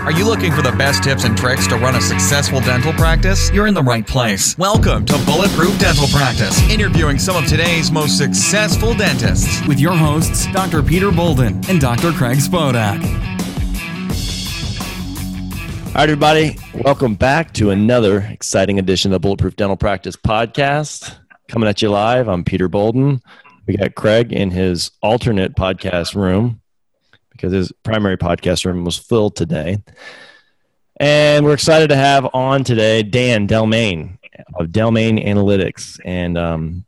Are you looking for the best tips and tricks to run a successful dental practice? You're in the right place. Welcome to Bulletproof Dental Practice, interviewing some of today's most successful dentists. With your hosts, Dr. Peter Boland and Dr. Craig Spodak. All right, everybody, welcome back to another exciting edition of the Bulletproof Dental Practice podcast. Coming at you live, I'm Peter Boland. We got Craig in his alternate podcast room because his primary podcast room was filled today. And we're excited to have on today Dan Delmain of Delmain Analytics. And um,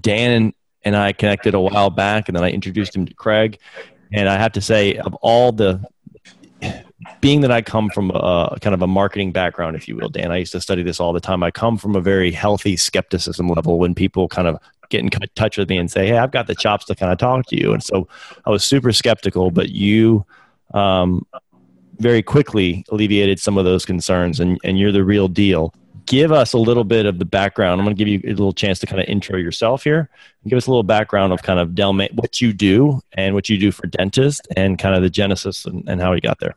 Dan and I connected a while back, and then I introduced him to Craig. And I have to say, of all the being that I come from a kind of a marketing background, if you will, Dan, I used to study this all the time. I come from a very healthy skepticism level when people kind of get in touch with me and say, "Hey, I've got the chops to kind of talk to you." And so I was super skeptical, but you um, very quickly alleviated some of those concerns, and, and you're the real deal. Give us a little bit of the background. I'm going to give you a little chance to kind of intro yourself here. And give us a little background of kind of Delma, what you do and what you do for dentists, and kind of the genesis and, and how you got there.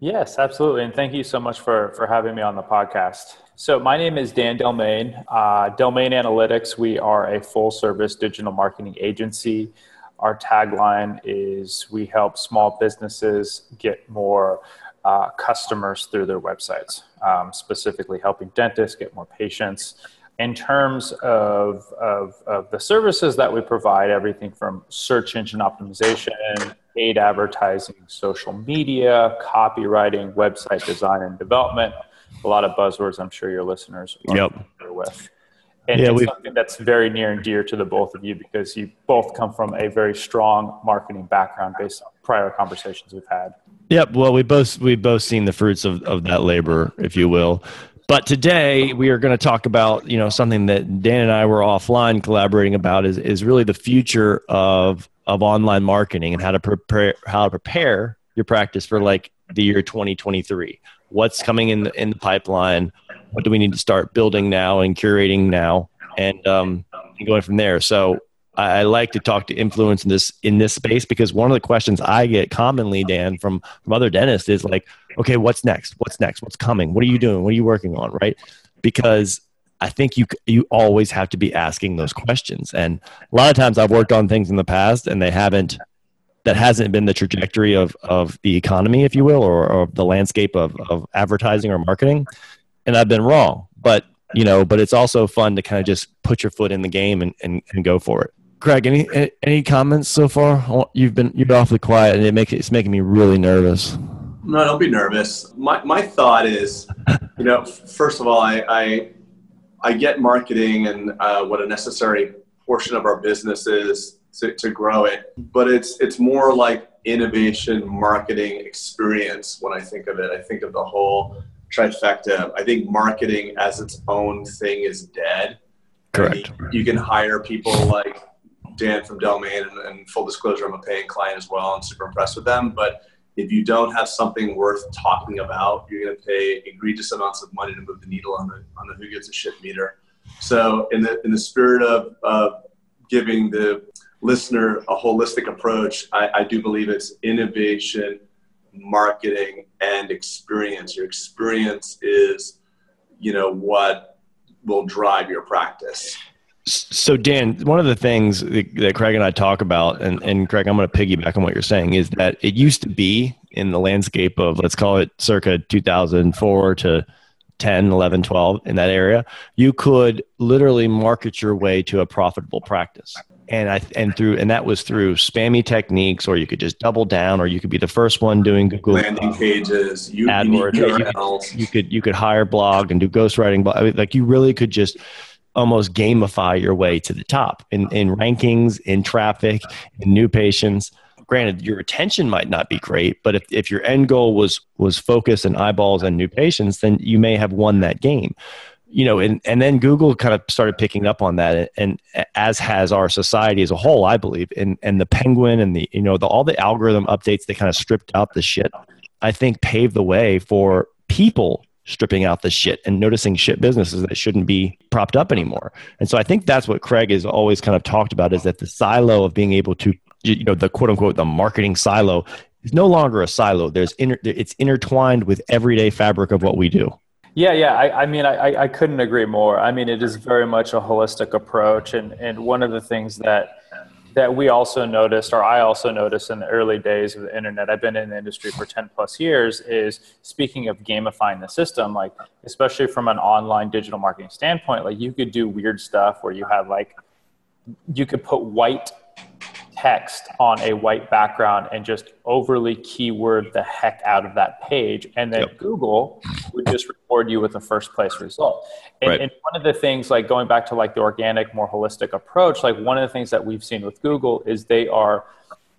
Yes, absolutely. And thank you so much for, for having me on the podcast. So, my name is Dan Delmain. Uh, Delmain Analytics, we are a full service digital marketing agency. Our tagline is we help small businesses get more uh, customers through their websites, um, specifically helping dentists get more patients. In terms of, of, of the services that we provide, everything from search engine optimization, paid advertising, social media, copywriting, website design and development. A lot of buzzwords I'm sure your listeners are yep. familiar with. And yeah, it's something that's very near and dear to the both of you because you both come from a very strong marketing background based on prior conversations we've had. Yep. Well, we both we've both seen the fruits of, of that labor, if you will. But today we are going to talk about you know something that Dan and I were offline collaborating about is is really the future of of online marketing and how to prepare how to prepare your practice for like the year 2023 what's coming in the in the pipeline what do we need to start building now and curating now and um and going from there so I, I like to talk to influence in this in this space because one of the questions I get commonly, Dan, from from other dentists is like, okay, what's next? What's next? What's coming? What are you doing? What are you working on? Right? Because I think you you always have to be asking those questions. And a lot of times I've worked on things in the past and they haven't that hasn't been the trajectory of of the economy, if you will, or, or the landscape of, of advertising or marketing. And I've been wrong. But you know, but it's also fun to kind of just put your foot in the game and, and, and go for it. Craig, any any comments so far? You've been you've been awfully quiet, and it make it's making me really nervous. No, don't be nervous. My my thought is, you know, first of all, I, I I get marketing and uh, what a necessary portion of our business is to, to grow it, but it's it's more like innovation, marketing, experience. When I think of it, I think of the whole trifecta. I think marketing as its own thing is dead. Correct. I mean, you can hire people like Dan from Delmain, and, and full disclosure, I'm a paying client as well. I'm super impressed with them, but if you don't have something worth talking about, you're going to pay egregious amounts of money to move the needle on the on the who gives a shit meter. So, in the in the spirit of, of giving the listener a holistic approach, I, I do believe it's innovation, marketing, and experience. Your experience is, you know, what will drive your practice. So, Dan, one of the things that Craig and I talk about, and, and Craig, I'm going to piggyback on what you're saying, is that it used to be in the landscape of, let's call it circa 2004 to 10, 11, 12, in that area, you could literally market your way to a profitable practice. And I and through and that was through spammy techniques, or you could just double down, or you could be the first one doing Google landing pages, you, AdWords. You, could, you could you could hire blog and do ghostwriting. I mean, like you really could just almost gamify your way to the top in, in rankings, in traffic, in new patients. Granted, your retention might not be great, but if, if your end goal was was focus and eyeballs and new patients, then you may have won that game. You know, and, and then Google kind of started picking up on that, and, as has our society as a whole, I believe. And and the Penguin and the you know the, all the algorithm updates that kind of stripped out the shit, I think paved the way for people stripping out the shit and noticing shit businesses that shouldn't be propped up anymore. And so I think that's what Craig has always kind of talked about is that the silo of being able to, you know, the quote unquote, the marketing silo is no longer a silo. There's inter, it's intertwined with everyday fabric of what we do. Yeah, yeah. I, I mean, I, I couldn't agree more. I mean, it is very much a holistic approach, and and one of the things that that we also noticed, or I also noticed in the early days of the internet, I've been in the industry for 10 plus years, is speaking of gamifying the system, like, especially from an online digital marketing standpoint, like, you could do weird stuff where you have, like, you could put white text on a white background and just overly keyword the heck out of that page. And then yep. Google would just reward you with a first place result. And, right. and, one of the things, like going back to like the organic, more holistic approach, like one of the things that we've seen with Google is they are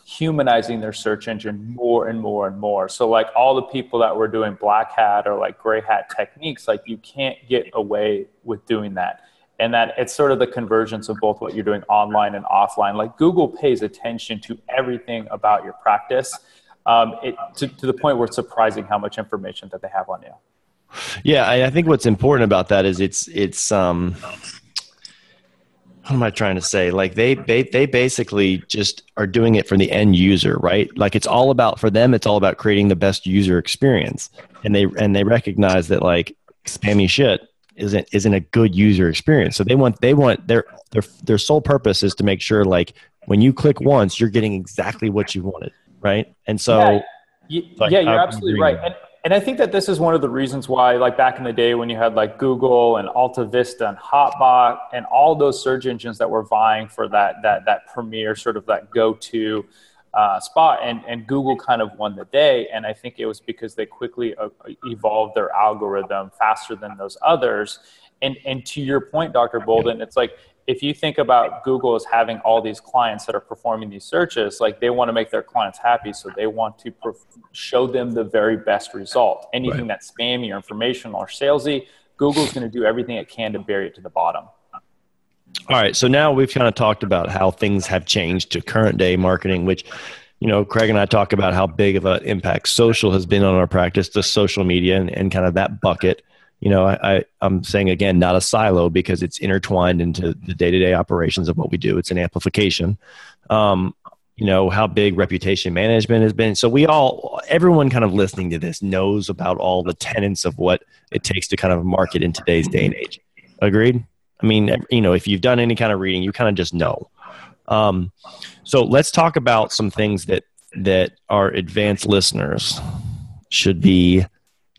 humanizing their search engine more and more and more. So like all the people that were doing black hat or like gray hat techniques, like you can't get away with doing that and that it's sort of the convergence of both what you're doing online and offline. Like Google pays attention to everything about your practice um, it, to, to the point where it's surprising how much information that they have on you. Yeah, I, I think what's important about that is it's it's um, what am I trying to say? Like they, they they basically just are doing it for the end user, right? Like it's all about for them. It's all about creating the best user experience, and they and they recognize that like spammy shit isn't isn't a good user experience. So they want they want their their their sole purpose is to make sure like when you click once, you're getting exactly what you wanted, right? And so, yeah, you, like, yeah you're absolutely right. And, and I think that this is one of the reasons why, like back in the day when you had like Google and Alta Vista and Hotbot and all those search engines that were vying for that that that premier sort of that go to uh, spot, and, and Google kind of won the day. And I think it was because they quickly uh, evolved their algorithm faster than those others. And, and to your point, Dr. Boland, it's like if you think about Google as having all these clients that are performing these searches, like they want to make their clients happy, so they want to perf- show them the very best result. Anything right. that's spammy or informational or salesy, Google's going to do everything it can to bury it to the bottom. All right. So now we've kind of talked about how things have changed to current day marketing, which, you know, Craig and I talk about how big of an impact social has been on our practice, the social media and, and kind of that bucket. You know, I, I, I'm saying again, not a silo because it's intertwined into the day to day operations of what we do. It's an amplification. Um, you know how big reputation management has been so we all everyone kind of listening to this knows about all the tenets of what it takes to kind of market in today's day and age agreed I mean, you know, if you've done any kind of reading, you kind of just know. Um, so let's talk about some things that that our advanced listeners should be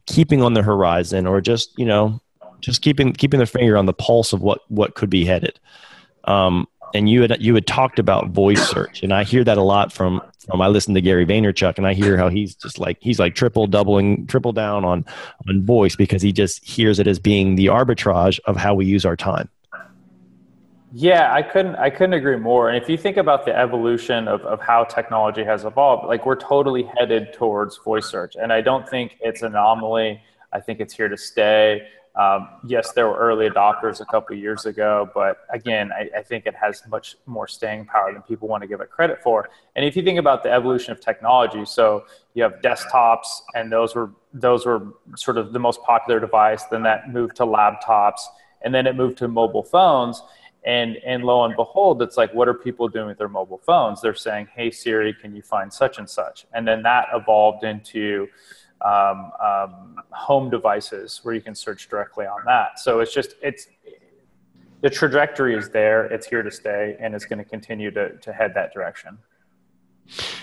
keeping on the horizon, or just you know, just keeping keeping their finger on the pulse of what what could be headed. Um, and you had you had talked about voice search, and I hear that a lot from from I listen to Gary Vaynerchuk, and I hear how he's just like he's like triple doubling triple down on on voice because he just hears it as being the arbitrage of how we use our time. Yeah, I couldn't I couldn't agree more. And if you think about the evolution of, of how technology has evolved, like we're totally headed towards voice search. And I don't think it's an anomaly. I think it's here to stay. Um, yes, there were early adopters a couple years ago, but again, I, I, think it has much more staying power than people want to give it credit for. And if you think about the evolution of technology, so you have desktops, and those were those were sort of the most popular device. Then that moved to laptops, and then it moved to mobile phones. And and lo and behold, it's like, what are people doing with their mobile phones? They're saying, "Hey Siri, can you find such and such?" And then that evolved into um, um, home devices where you can search directly on that. So it's just it's the trajectory is there. It's here to stay, and it's going to continue to to head that direction.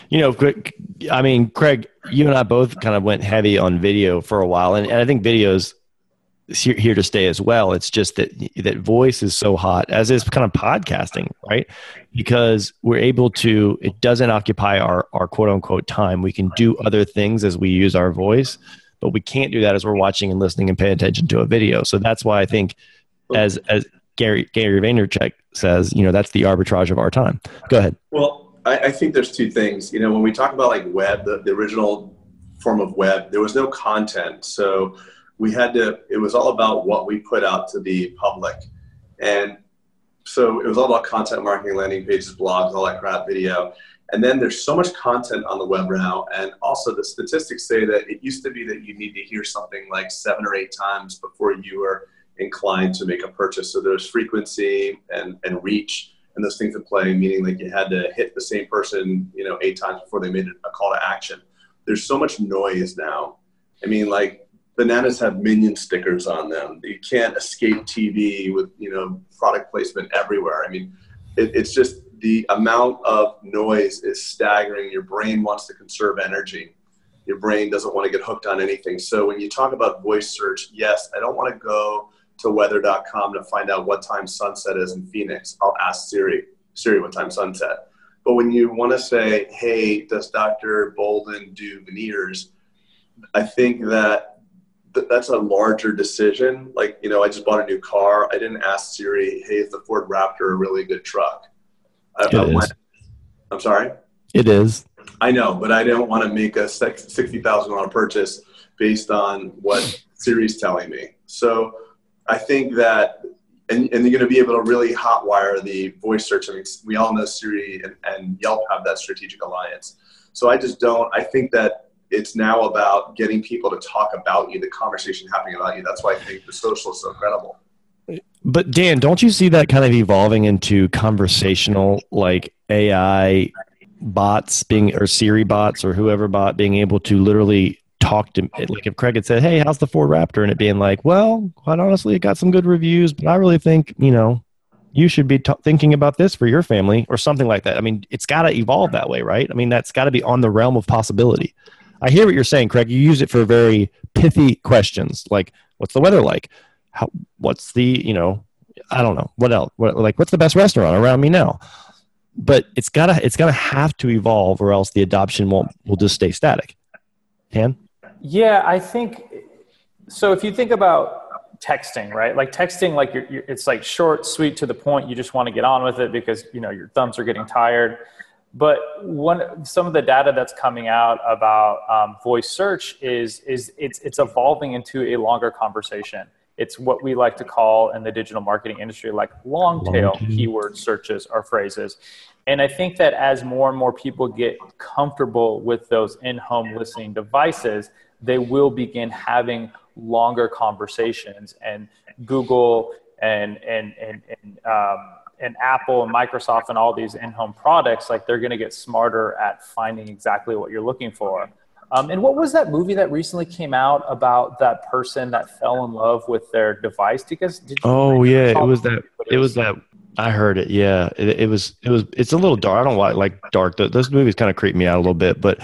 You know, I mean, Craig, you and I both kind of went heavy on video for a while, and, and I think videos here to stay as well. It's just that that voice is so hot, as is kind of podcasting, right? Because we're able to. It doesn't occupy our our quote unquote time. We can do other things as we use our voice, but we can't do that as we're watching and listening and paying attention to a video. So that's why I think, as as Gary Gary Vaynerchuk says, you know, that's the arbitrage of our time. Go ahead. Well, I, I think there's two things. You know, when we talk about like web, the, the original form of web, there was no content, so we had to it was all about what we put out to the public. And so it was all about content marketing landing pages blogs all that crap video. And then there's so much content on the web now. And also the statistics say that it used to be that you need to hear something like seven or eight times before you were inclined to make a purchase. So there's frequency and, and reach and those things at play meaning like you had to hit the same person you know eight times before they made a call to action. There's so much noise now. I mean, like bananas have minion stickers on them. You can't escape TV with you know product placement everywhere. I mean, it, it's just the amount of noise is staggering. Your brain wants to conserve energy. Your brain doesn't want to get hooked on anything. So when you talk about voice search, yes, I don't want to go to weather.com to find out what time sunset is in Phoenix. I'll ask Siri, Siri, what time sunset? But when you want to say, hey, does Dr. Boland do veneers? I think that th- that's a larger decision. Like, you know, I just bought a new car. I didn't ask Siri, hey, is the Ford Raptor a really good truck? I, It I is. went, I'm sorry? It is. I know, but I didn't want to make a sixty thousand dollar purchase based on what Siri's telling me. So I think that, and, and you're going to be able to really hotwire the voice search. I mean, we all know Siri and, and Yelp have that strategic alliance. So I just don't. I think that it's now about getting people to talk about you, the conversation happening about you. That's why I think the social is so credible. But Dan, don't you see that kind of evolving into conversational, like AI bots being, or Siri bots, or whoever bot being able to literally talk to, like if Craig had said, "Hey, how's the Ford Raptor?" and it being like, "Well, quite honestly, it got some good reviews, but I really think you know." You should be t- thinking about this for your family, or something like that. I mean, it's got to evolve that way, right? I mean, that's got to be on the realm of possibility. I hear what you're saying, Craig. You use it for very pithy questions, like "What's the weather like?" How, what's the you know i don't know what else what, like what's the best restaurant around me now but it's gotta it's gotta have to evolve or else the adoption won't will just stay static Dan? Yeah, I think so. If you think about texting, right? Like texting, like you're, you're, it's like short, sweet, to the point. You just want to get on with it because you know your thumbs are getting tired. But one, some of the data that's coming out about um, voice search is is it's it's evolving into a longer conversation. It's what we like to call in the digital marketing industry like long tail keyword searches or phrases. And I think that as more and more people get comfortable with those in home listening devices, they will begin having longer conversations. And Google and, and, and, and, um, and Apple and Microsoft and all these in home products, like they're going to get smarter at finding exactly what you're looking for. Um, and what was that movie that recently came out about that person that fell in love with their device? Because did you oh yeah it was that it was that i heard it yeah it, it was it was it's a little dark i don't like like dark those movies kind of creep me out a little bit but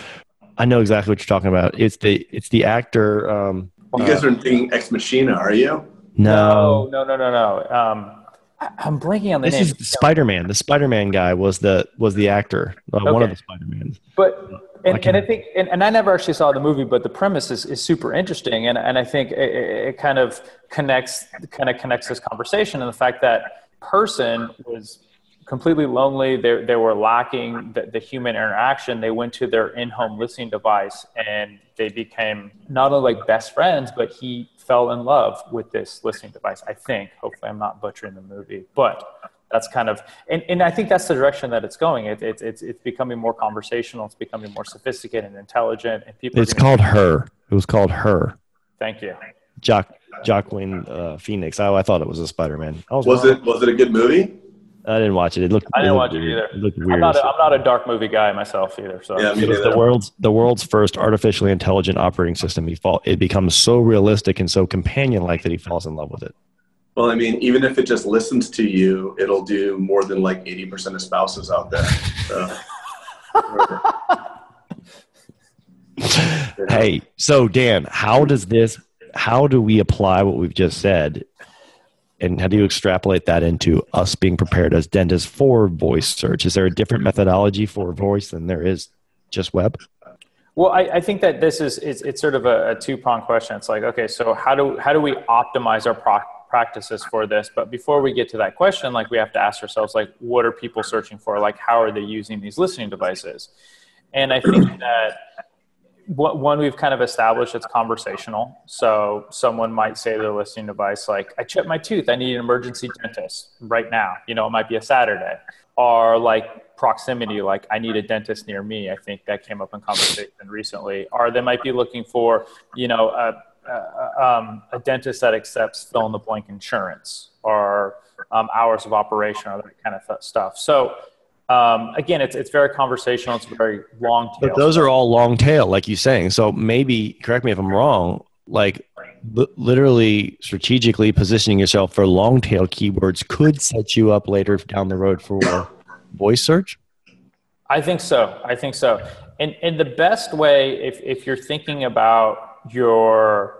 i know exactly what you're talking about it's the it's the actor um You guys are thinking Ex Machina, are you? no no, no, no, no, no. Um, I, I'm blanking on the this name. is spider-man the spider-man guy was the was the actor uh, one of the spider-mans But and, I and I think and, and I never actually saw the movie, but the premise is, is super interesting, and, and I think it, it it kind of connects kind of connects this conversation and the fact that person was completely lonely. They they were lacking the, the human interaction. They went to their in-home listening device and they became not only like best friends, but he fell in love with this listening device. I think. Hopefully, I'm not butchering the movie, but that's kind of and, and i think that's the direction that it's going it, it, it's it's becoming more conversational it's becoming more sophisticated and intelligent and people it's gonna- called her it was called her thank you Jock Jacqueline uh, Phoenix. I, I thought it was a Spider Man. Was, Was it was it a good movie? I didn't watch it. It looked. i didn't looked watch it either It looked I'm, not a, I'm not a dark movie guy myself either so Yeah, It was the world's the world's first artificially intelligent operating system. He fall, it becomes so realistic and so companion like that he falls in love with it. Well, I mean, even if it just listens to you, it'll do more than like 80% of spouses out there. So, Hey, so Dan, how does this? How do we apply what we've just said, and how do you extrapolate that into us being prepared as dentists for voice search? Is there a different methodology for voice than there is just web? Well, I, I think that this is it's, it's sort of a, a two pronged question. It's like, okay, so how do how do we optimize our pro- practices for this? But before we get to that question, like we have to ask ourselves, like, what are people searching for? Like, how are they using these listening devices? And I think that one we've kind of established it's conversational. So someone might say to their listening device, like, I chipped my tooth, I need an emergency dentist right now. You know, it might be a Saturday. Or like proximity, like I need a dentist near me. I think that came up in conversation recently. Or they might be looking for, you know, a, a, um, a dentist that accepts fill in the blank insurance or um, hours of operation or that kind of stuff. So um, again, it's it's very conversational. It's very long tail. But those are all long tail, like you're saying. So maybe correct me if I'm wrong. Like li- literally strategically positioning yourself for long tail keywords could set you up later down the road for voice search. I think so. I think so. And and the best way, if if you're thinking about your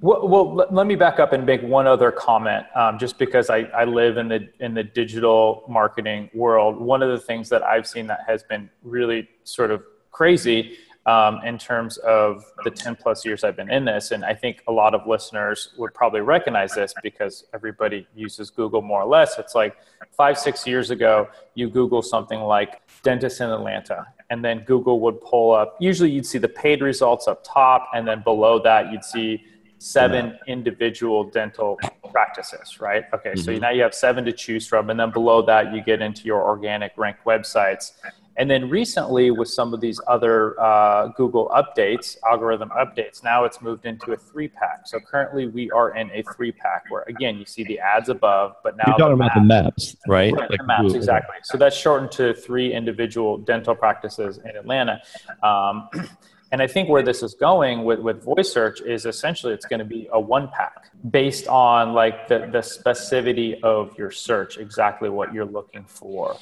well, well let, me back up and make one other comment, um, just because I, I live in the in the digital marketing world. One of the things that I've seen that has been really sort of crazy um, in terms of the 10 plus years I've been in this. And I think a lot of listeners would probably recognize this because everybody uses Google more or less. It's like five, six years ago, you Google something like dentist in Atlanta, and then Google would pull up, usually you'd see the paid results up top, and then below that, you'd see seven individual dental practices, right? Okay, mm-hmm. so now you have seven to choose from, and then below that, you get into your organic ranked websites. And then recently, with some of these other uh, Google updates, algorithm updates, now it's moved into a three pack. So currently, we are in a three pack where, again, you see the ads above, but now you're talking about the maps, right? right like the maps, Google. exactly. So that's shortened to three individual dental practices in Atlanta. Um, and I think where this is going with, with voice search is essentially it's going to be a one pack based on like the, the specificity of your search, exactly what you're looking for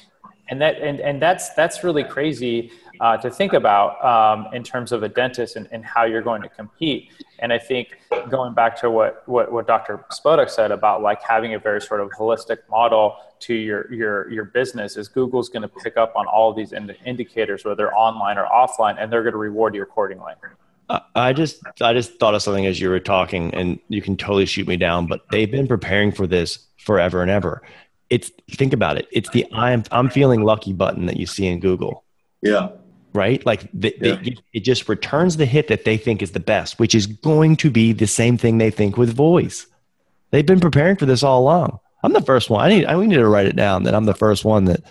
and that and, and that's that's really crazy uh, to think about um, in terms of a dentist and, and how you're going to compete and i think going back to what what, what dr spodak said about like having a very sort of holistic model to your your your business is google's going to pick up on all of these ind- indicators whether online or offline and they're going to reward you accordingly I just I just thought of something as you were talking, and you can totally shoot me down. But they've been preparing for this forever and ever it's think about it. It's the I'm I'm feeling lucky button that you see in Google. Yeah. Right? Like the, yeah. the, it just returns the hit that they think is the best, which is going to be the same thing they think with voice. They've been preparing for this all along. I'm the first one. I need I we need to write it down that I'm the first one that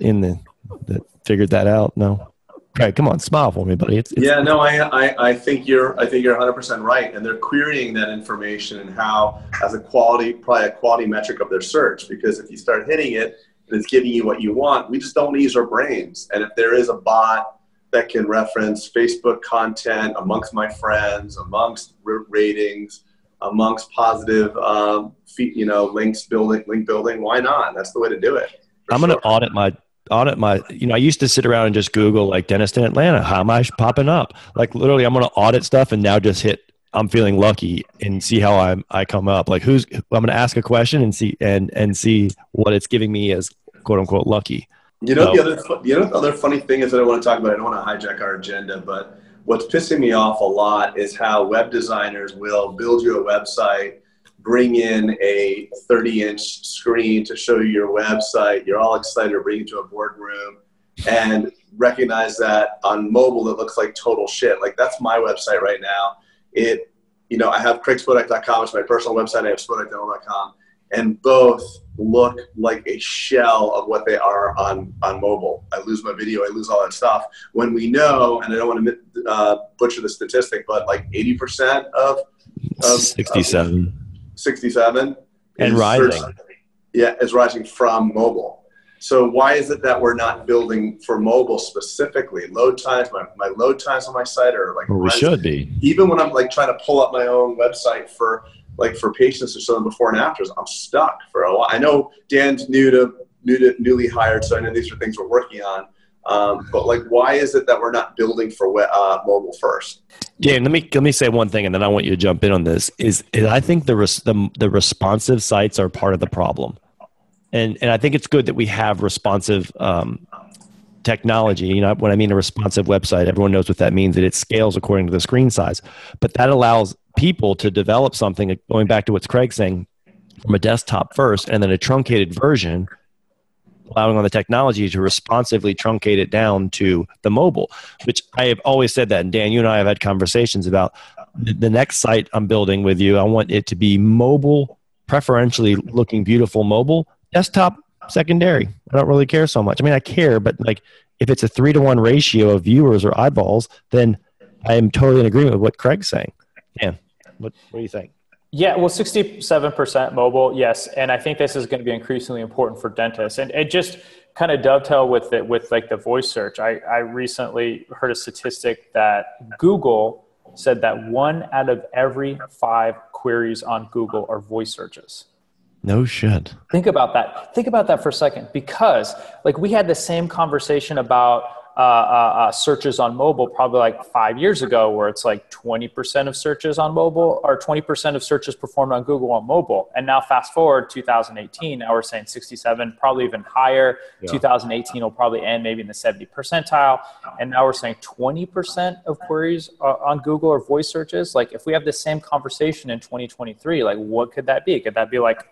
in the that figured that out. No. Craig, come on, smile for me, buddy. It's, it's yeah, no, I, I, I think you're, I think you're 100 percent right, and they're querying that information and how as a quality, probably a quality metric of their search. Because if you start hitting it and it's giving you what you want, we just don't use our brains. And if there is a bot that can reference Facebook content amongst my friends, amongst ratings, amongst positive, um, you know, links building, link building, why not? That's the way to do it. I'm going to audit my audit my you know i used to sit around and just google like dentist in atlanta how am i popping up? Like literally i'm going to audit stuff and now just hit i'm feeling lucky and see how i i come up. Like who's i'm going to ask a question and see and and see what it's giving me as quote unquote lucky. You know so, the other you know the other funny thing is that i want to talk about i don't want to hijack our agenda but what's pissing me off a lot is how web designers will build you a website bring in a 30 inch screen to show you your website. You're all excited to bring you to a boardroom and recognize that on mobile it looks like total shit. Like that's my website right now. It, you know, I have craigspodak.com, it's my personal website, I have spodakdental.com, and both look like a shell of what they are on, on mobile. I lose my video, I lose all that stuff. When we know, and I don't want to uh, butcher the statistic, but like 80% of, of 67. Of, 67 and rising. yeah, is rising from mobile. So why is it that we're not building for mobile specifically? Load times, my, my load times on my site are like well, we should be. Even when I'm like trying to pull up my own website for like for patients or something before and afters, I'm stuck for a while. I know Dan's new to new to newly hired, so I know these are things we're working on. Um, but like, why is it that we're not building for uh, mobile first? Dan, let me let me say one thing, and then I want you to jump in on this. Is, is I think the, res, the the responsive sites are part of the problem, and and I think it's good that we have responsive um, technology. You know, when I mean a responsive website, everyone knows what that means. That it scales according to the screen size, but that allows people to develop something. Going back to what Craig saying, from a desktop first, and then a truncated version allowing on the technology to responsively truncate it down to the mobile, which I have always said that. And Dan, you and I have had conversations about the next site I'm building with you. I want it to be mobile, preferentially looking beautiful mobile, desktop secondary. I don't really care so much. I mean, I care, but like if it's a three to one ratio of viewers or eyeballs, then I am totally in agreement with what Craig's saying. Dan, what, what do you think? Yeah, well, 67% mobile, yes. And I think this is going to be increasingly important for dentists. And it just kind of dovetail with it with like the voice search. I, I recently heard a statistic that Google said that one out of every five queries on Google are voice searches. No shit. Think about that. Think about that for a second, because like we had the same conversation about uh, uh, uh, searches on mobile probably like five years ago, where it's like 20% of searches on mobile or 20% of searches performed on Google on mobile. And now, fast forward 2018, now we're saying 67, probably even higher. Yeah. 2018 will probably end maybe in the 70 percentile. And now we're saying 20% of queries on Google or voice searches. Like, if we have the same conversation in 2023, like, what could that be? Could that be like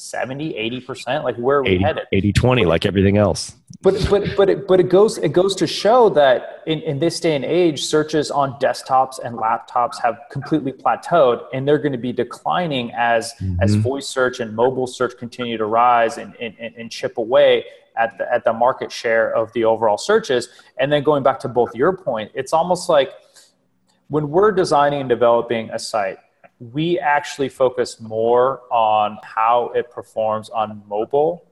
70 80% like where are we 80, headed? 80 20 like everything else. But but but it, but it goes it goes to show that in, in this day and age searches on desktops and laptops have completely plateaued and they're going to be declining as mm-hmm. as voice search and mobile search continue to rise and, and, and chip away at the, at the market share of the overall searches. And then going back to both your point it's almost like when we're designing and developing a site we actually focus more on how it performs on mobile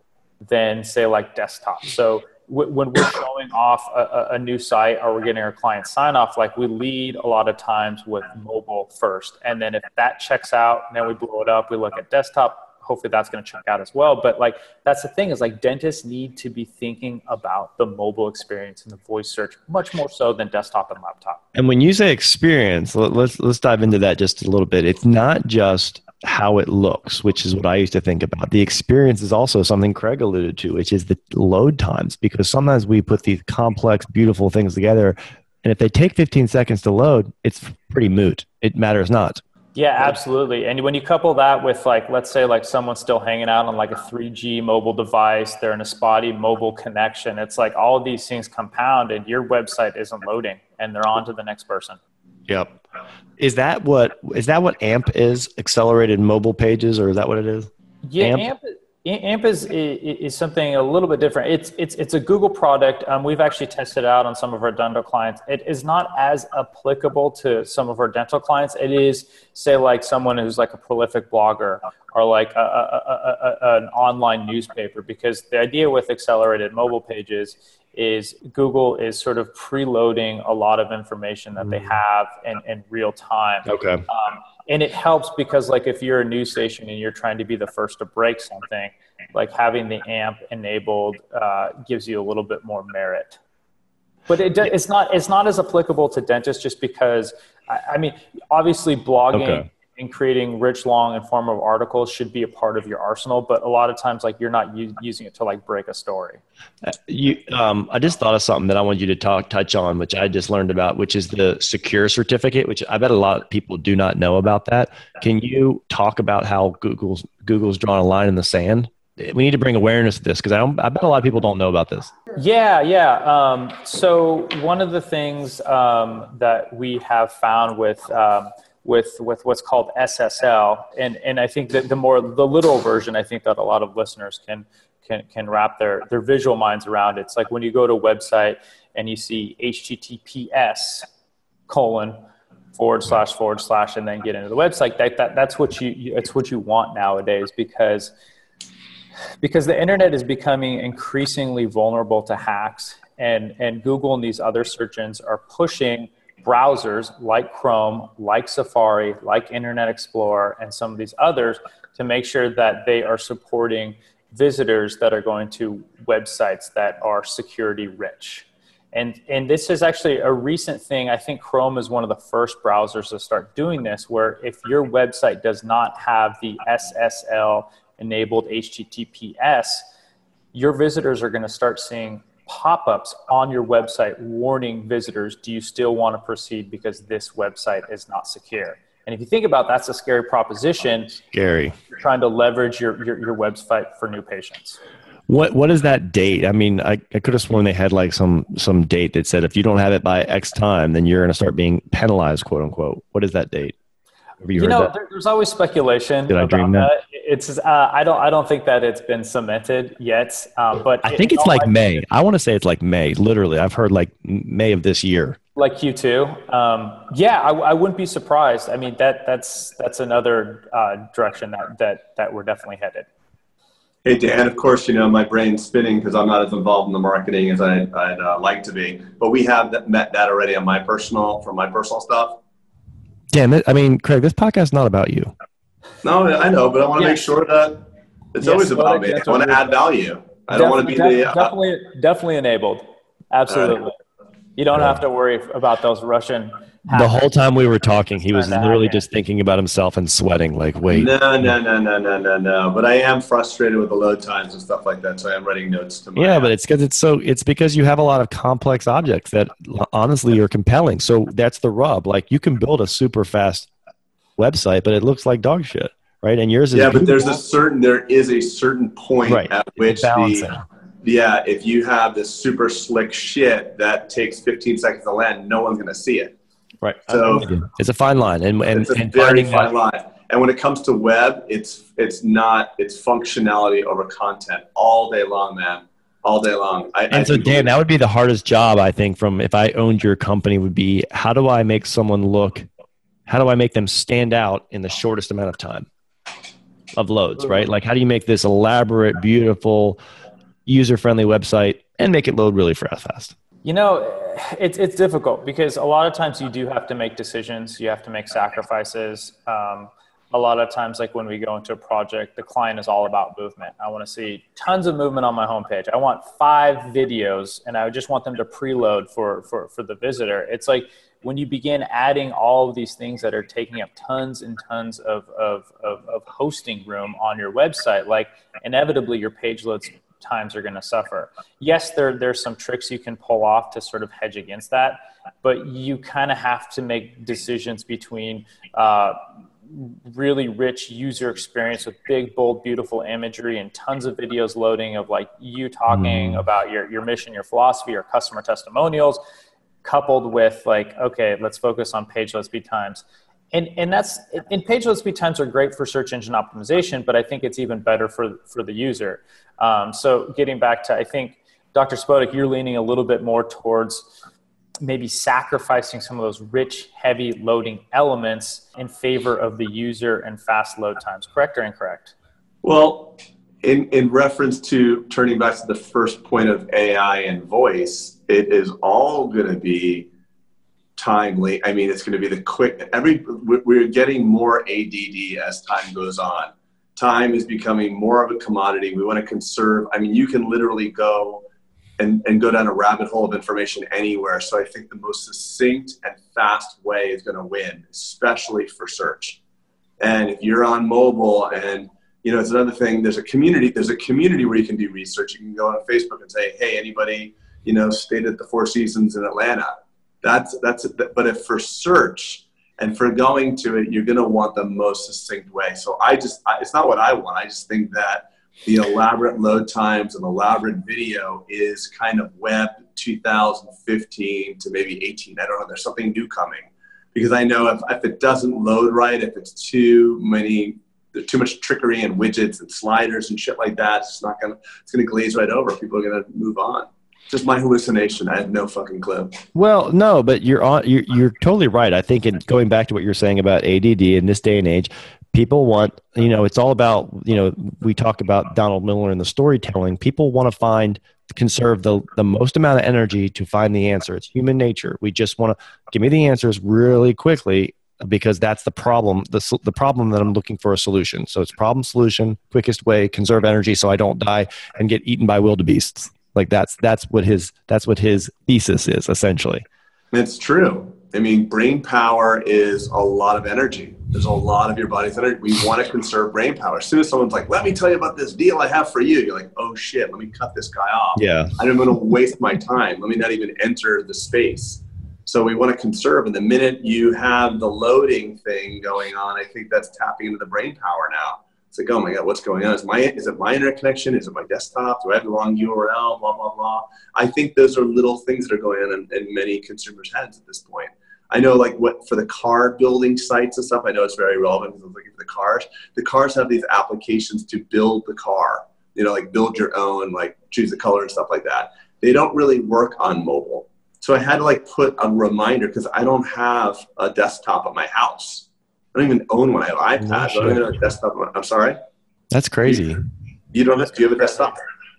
than say like desktop. So w- when we're showing off a, a, new site or we're getting our client sign off, like we lead a lot of times with mobile first. And then if that checks out, then we blow it up. We look at desktop hopefully that's going to check out as well. But like that's the thing is like dentists need to be thinking about the mobile experience and the voice search much more so than desktop and laptop. And when you say experience, let's let's dive into that just a little bit. It's not just how it looks, which is what I used to think about. The experience is also something Craig alluded to, which is the load times, because sometimes we put these complex, beautiful things together, and if they take 15 seconds to load, it's pretty moot. It matters not. Yeah, absolutely. And when you couple that with like, let's say like someone's still hanging out on like a 3G mobile device, they're in a spotty mobile connection. It's like all of these things compound and your website isn't loading and they're on to the next person. Yep. Is that what, is that what AMP is accelerated mobile pages or is that what it is? Yeah. AMP, AMP AMP is, is something a little bit different. It's, it's, it's a Google product. Um, we've actually tested out on some of our dental clients. It is not as applicable to some of our dental clients. It is, say, like someone who's like a prolific blogger or like a, a, a, an online newspaper, because the idea with accelerated mobile pages is Google is sort of preloading a lot of information that they mm. have in, in real time. Okay. Um, and it helps because like if you're a news station and you're trying to be the first to break something like having the amp enabled uh, gives you a little bit more merit. But it, it's not it's not as applicable to dentists just because i, I mean obviously blogging okay and creating rich, long, informative articles should be a part of your arsenal. But a lot of times, like you're not u- using it to like break a story. Uh, you, um, I just thought of something that I want you to talk touch on, which I just learned about, which is the secure certificate, which I bet a lot of people do not know about that. Can you talk about how Google's Google's drawn a line in the sand? We need to bring awareness to this because I, I bet a lot of people don't know about this. Yeah, yeah. Um, so one of the things um, that we have found with um, with with what's called SSL, and and I think that the more the literal version, I think that a lot of listeners can can can wrap their their visual minds around. It's like when you go to a website and you see HTTPS colon forward slash forward slash and then get into the website that, that that's what you, it's what you want nowadays because because the internet is becoming increasingly vulnerable to hacks and and google and these other search engines are pushing browsers like Chrome, like Safari, like Internet Explorer, and some of these others to make sure that they are supporting visitors that are going to websites that are security rich. And, and this is actually a recent thing. I think Chrome is one of the first browsers to start doing this, where if your website does not have the SSL enabled HTTPS, your visitors are going to start seeing pop-ups on your website warning visitors do you still want to proceed because this website is not secure and if you think about that's a scary proposition scary you're trying to leverage your, your, your website for new patients what what is that date? I mean, I, I could have sworn they had like some some date that said if you don't have it by X time, then you're going to start being penalized, quote unquote. What is that date? You, you know, there's always speculation Did I about that. that. It's uh, I don't I don't think that it's been cemented yet, um, but I think it's like May. I want to say it's like May. Literally, I've heard like May of this year. Like Q2. Um, yeah, I, I, wouldn't be surprised. I mean that that's that's another uh, direction that that that we're definitely headed. Hey Dan, of course you know my brain's spinning because I'm not as involved in the marketing as I, would uh, like to be. But we have that, met that already on my personal from my personal stuff. Damn it! I mean, Craig, this podcast is not about you. No, I know, but I want to make sure that it's yes, always about me. I want to add value. I don't want to be the uh, definitely definitely enabled. Absolutely. You don't have to worry about those Russian. The whole time we were talking, he was literally just thinking about himself and sweating. Like, wait. No, no, no, no, no, no, no. But I am frustrated with the load times and stuff like that. So I am writing notes to my. Yeah, but it's because it's so. It's because you have a lot of complex objects that honestly are compelling. So that's the rub. Like, you can build a super fast website, but it looks like dog shit, right? And yours is. Yeah, but there's a certain. There is a certain point right. at which the yeah, if you have this super slick shit that takes 15 seconds to land, no one's going to see it. Right. So it's a fine line, and and, it's a and very fine line. And when it comes to web, it's it's not it's functionality over content all day long, man, all day long. I, and I so, Dan, that would be the hardest job I think. From if I owned your company, would be how do I make someone look, how do I make them stand out in the shortest amount of time of loads, right? Like how do you make this elaborate, beautiful user friendly website and make it load really fast. You know, it's it's difficult because a lot of times you do have to make decisions. You have to make sacrifices. Um, a lot of times, like when we go into a project, the client is all about movement. I want to see tons of movement on my homepage. I want five videos, and I just want them to preload for for for the visitor. It's like when you begin adding all of these things that are taking up tons and tons of, of, of, of hosting room on your website, like inevitably your page loads times are going to suffer. Yes, there there's some tricks you can pull off to sort of hedge against that, but you kind of have to make decisions between uh, really rich user experience with big, bold, beautiful imagery and tons of videos loading of like you talking mm. about your your mission, your philosophy, your customer testimonials, coupled with like okay, let's focus on page load speed times and and that's and page load speed times are great for search engine optimization but i think it's even better for for the user. Um, so getting back to i think dr spodak you're leaning a little bit more towards maybe sacrificing some of those rich heavy loading elements in favor of the user and fast load times correct or incorrect? Well in, in reference to turning back to the first point of ai and voice it is all going to be timely. I mean, it's going to be the quick. Every we're getting more ADD as time goes on. Time is becoming more of a commodity. We want to conserve. I mean, you can literally go and, and go down a rabbit hole of information anywhere. So I think the most succinct and fast way is going to win, especially for search. And if you're on mobile and you know, it's another thing. There's a community. There's a community where you can do research. You can go on Facebook and say, "Hey, anybody, you know, stayed at the Four Seasons in Atlanta?" That's that's but if for search and for going to it, you're going to want the most succinct way. So I just I, it's not what I want. I just think that the elaborate load times and elaborate video is kind of web 2015 to maybe 18. I don't know. There's something new coming because I know if, if it doesn't load right, if it's too many, there's too much trickery and widgets and sliders and shit like that, it's not gonna, it's gonna glaze right over. People are gonna move on just my hallucination. I have no fucking clue. Well, no, but you're on. You're, you're totally right. I think in going back to what you're saying about ADD in this day and age, people want. You know, it's all about. You know, we talk about Donald Miller and the storytelling. People want to find conserve the the most amount of energy to find the answer. It's human nature. We just want to give me the answers really quickly because that's the problem the, the problem that i'm looking for a solution so it's problem solution quickest way conserve energy so i don't die and get eaten by wildebeests like that's that's what his that's what his thesis is essentially. It's true. I mean, brain power is a lot of energy. There's a lot of your body's energy. We want to conserve brain power. As soon as someone's like, "Let me tell you about this deal I have for you," you're like, "Oh shit, let me cut this guy off." Yeah, I'm going to waste my time. Let me not even enter the space. So we want to conserve. And the minute you have the loading thing going on, I think that's tapping into the brain power now. It's like, oh my God, what's going on? Is my is it my internet connection? Is it my desktop? Do I have the wrong URL? Blah blah blah. I think those are little things that are going on in, in many consumers' heads at this point. I know, like, what for the car building sites and stuff. I know it's very relevant because I'm looking for the cars. The cars have these applications to build the car. You know, like build your own, like choose the color and stuff like that. They don't really work on mobile. So I had to like put a reminder because I don't have a desktop at my house. I don't even own one. I have iPad. I don't even have a desktop. I'm sorry. That's crazy. You don't have. Do you have a desktop?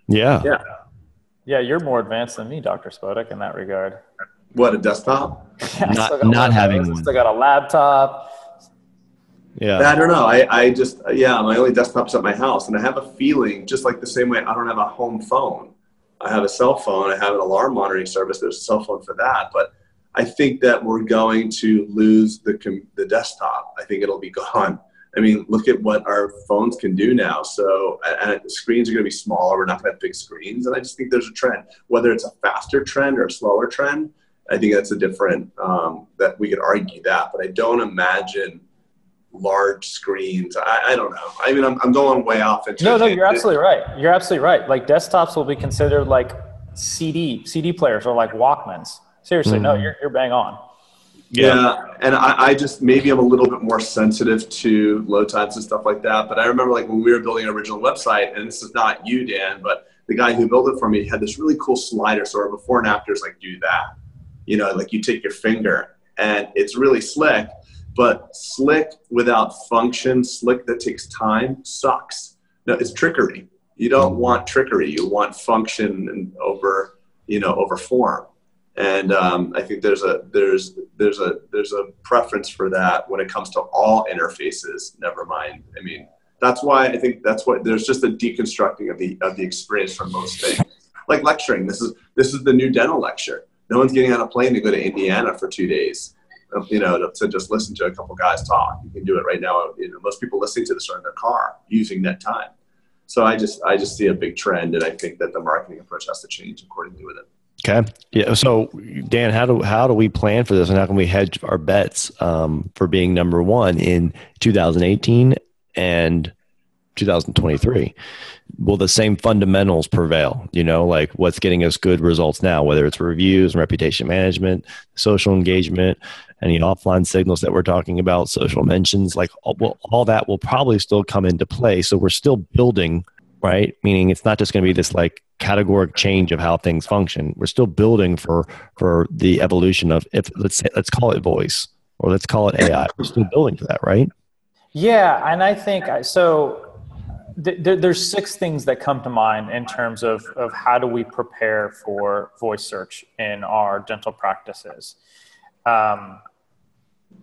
Yeah. Yeah. Yeah, you're more advanced than me, Dr. Spodak, in that regard. What a desktop? I not not one of having those. one. Still got a laptop. Yeah. I don't know. I, I just yeah, my only desktop's at my house, and I have a feeling just like the same way I don't have a home phone. I have a cell phone. I have an alarm monitoring service. There's a cell phone for that, but I think that we're going to lose the com- the desktop. I think it'll be gone. I mean, look at what our phones can do now. So, and screens are going to be smaller. We're not going to have big screens, and I just think there's a trend. Whether it's a faster trend or a slower trend, I think that's a different. Um, that we could argue that, but I don't imagine large screens. I, I don't know. I mean, I'm, I'm going way off into No, no, you're absolutely right. You're absolutely right. Like desktops will be considered like CD CD players or like Walkmans. Seriously, no, Mhm. you're you're bang on. Yeah, and I, I just maybe I'm a little bit more sensitive to load times and stuff like that. But I remember like when we were building an original website, and this is not you, Dan, but the guy who built it for me had this really cool slider. So our before and afters like do that. You know, like you take your finger, and it's really slick. But slick without function, slick that takes time, sucks. No, it's trickery. You don't want trickery. You want function and over, you know, over form and um, I think there's a there's there's a there's a preference for that when it comes to all interfaces. Never mind. I mean, that's why I think that's what there's just a deconstructing of the of the experience for most things. Like lecturing. This is this is the new dental lecture. No one's getting on a plane to go to Indiana for two days. uh, You know, to, to just listen to a couple guys talk. You can do it right now. You know, most people listening to this are in their car using that time. So I just I just see a big trend, and I think that the marketing approach has to change accordingly with it. Okay. Yeah. So, Dan, how do how do we plan for this, and how can we hedge our bets um, for being number one in 2018 and 2023? Will the same fundamentals prevail? You know, like what's getting us good results now, whether it's reviews and reputation management, social engagement, any offline signals that we're talking about, social mentions, like all, all that will probably still come into play. So we're still building right? Meaning it's not just going to be this like categoric change of how things function. We're still building for for the evolution of if let's say let's call it voice or let's call it AI. We're still building for that, right? Yeah, and I think so. Th- th- there's six things that come to mind in terms of of how do we prepare for voice search in our dental practices. Um,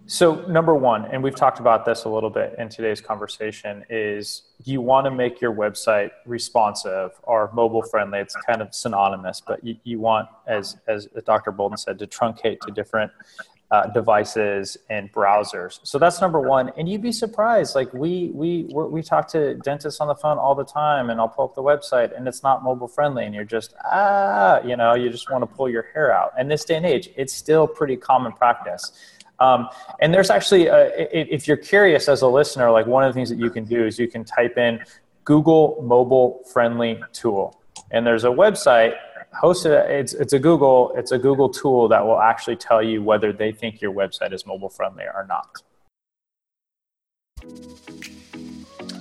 so number one, and we've talked about this a little bit in today's conversation, is you want to make your website responsive or mobile friendly. It's kind of synonymous, but you, you want, as as Dr. Boland said, to truncate to different uh, devices and browsers. So that's number one. And you'd be surprised. Like we we we talk to dentists on the phone all the time, and I'll pull up the website, and it's not mobile friendly, and you're just ah, you know, you just want to pull your hair out. And this day and age, it's still pretty common practice. Um, and there's actually, uh, i- if you're curious as a listener, like one of the things that you can do is you can type in Google mobile friendly tool, and there's a website hosted. It's it's a Google it's a Google tool that will actually tell you whether they think your website is mobile friendly or not.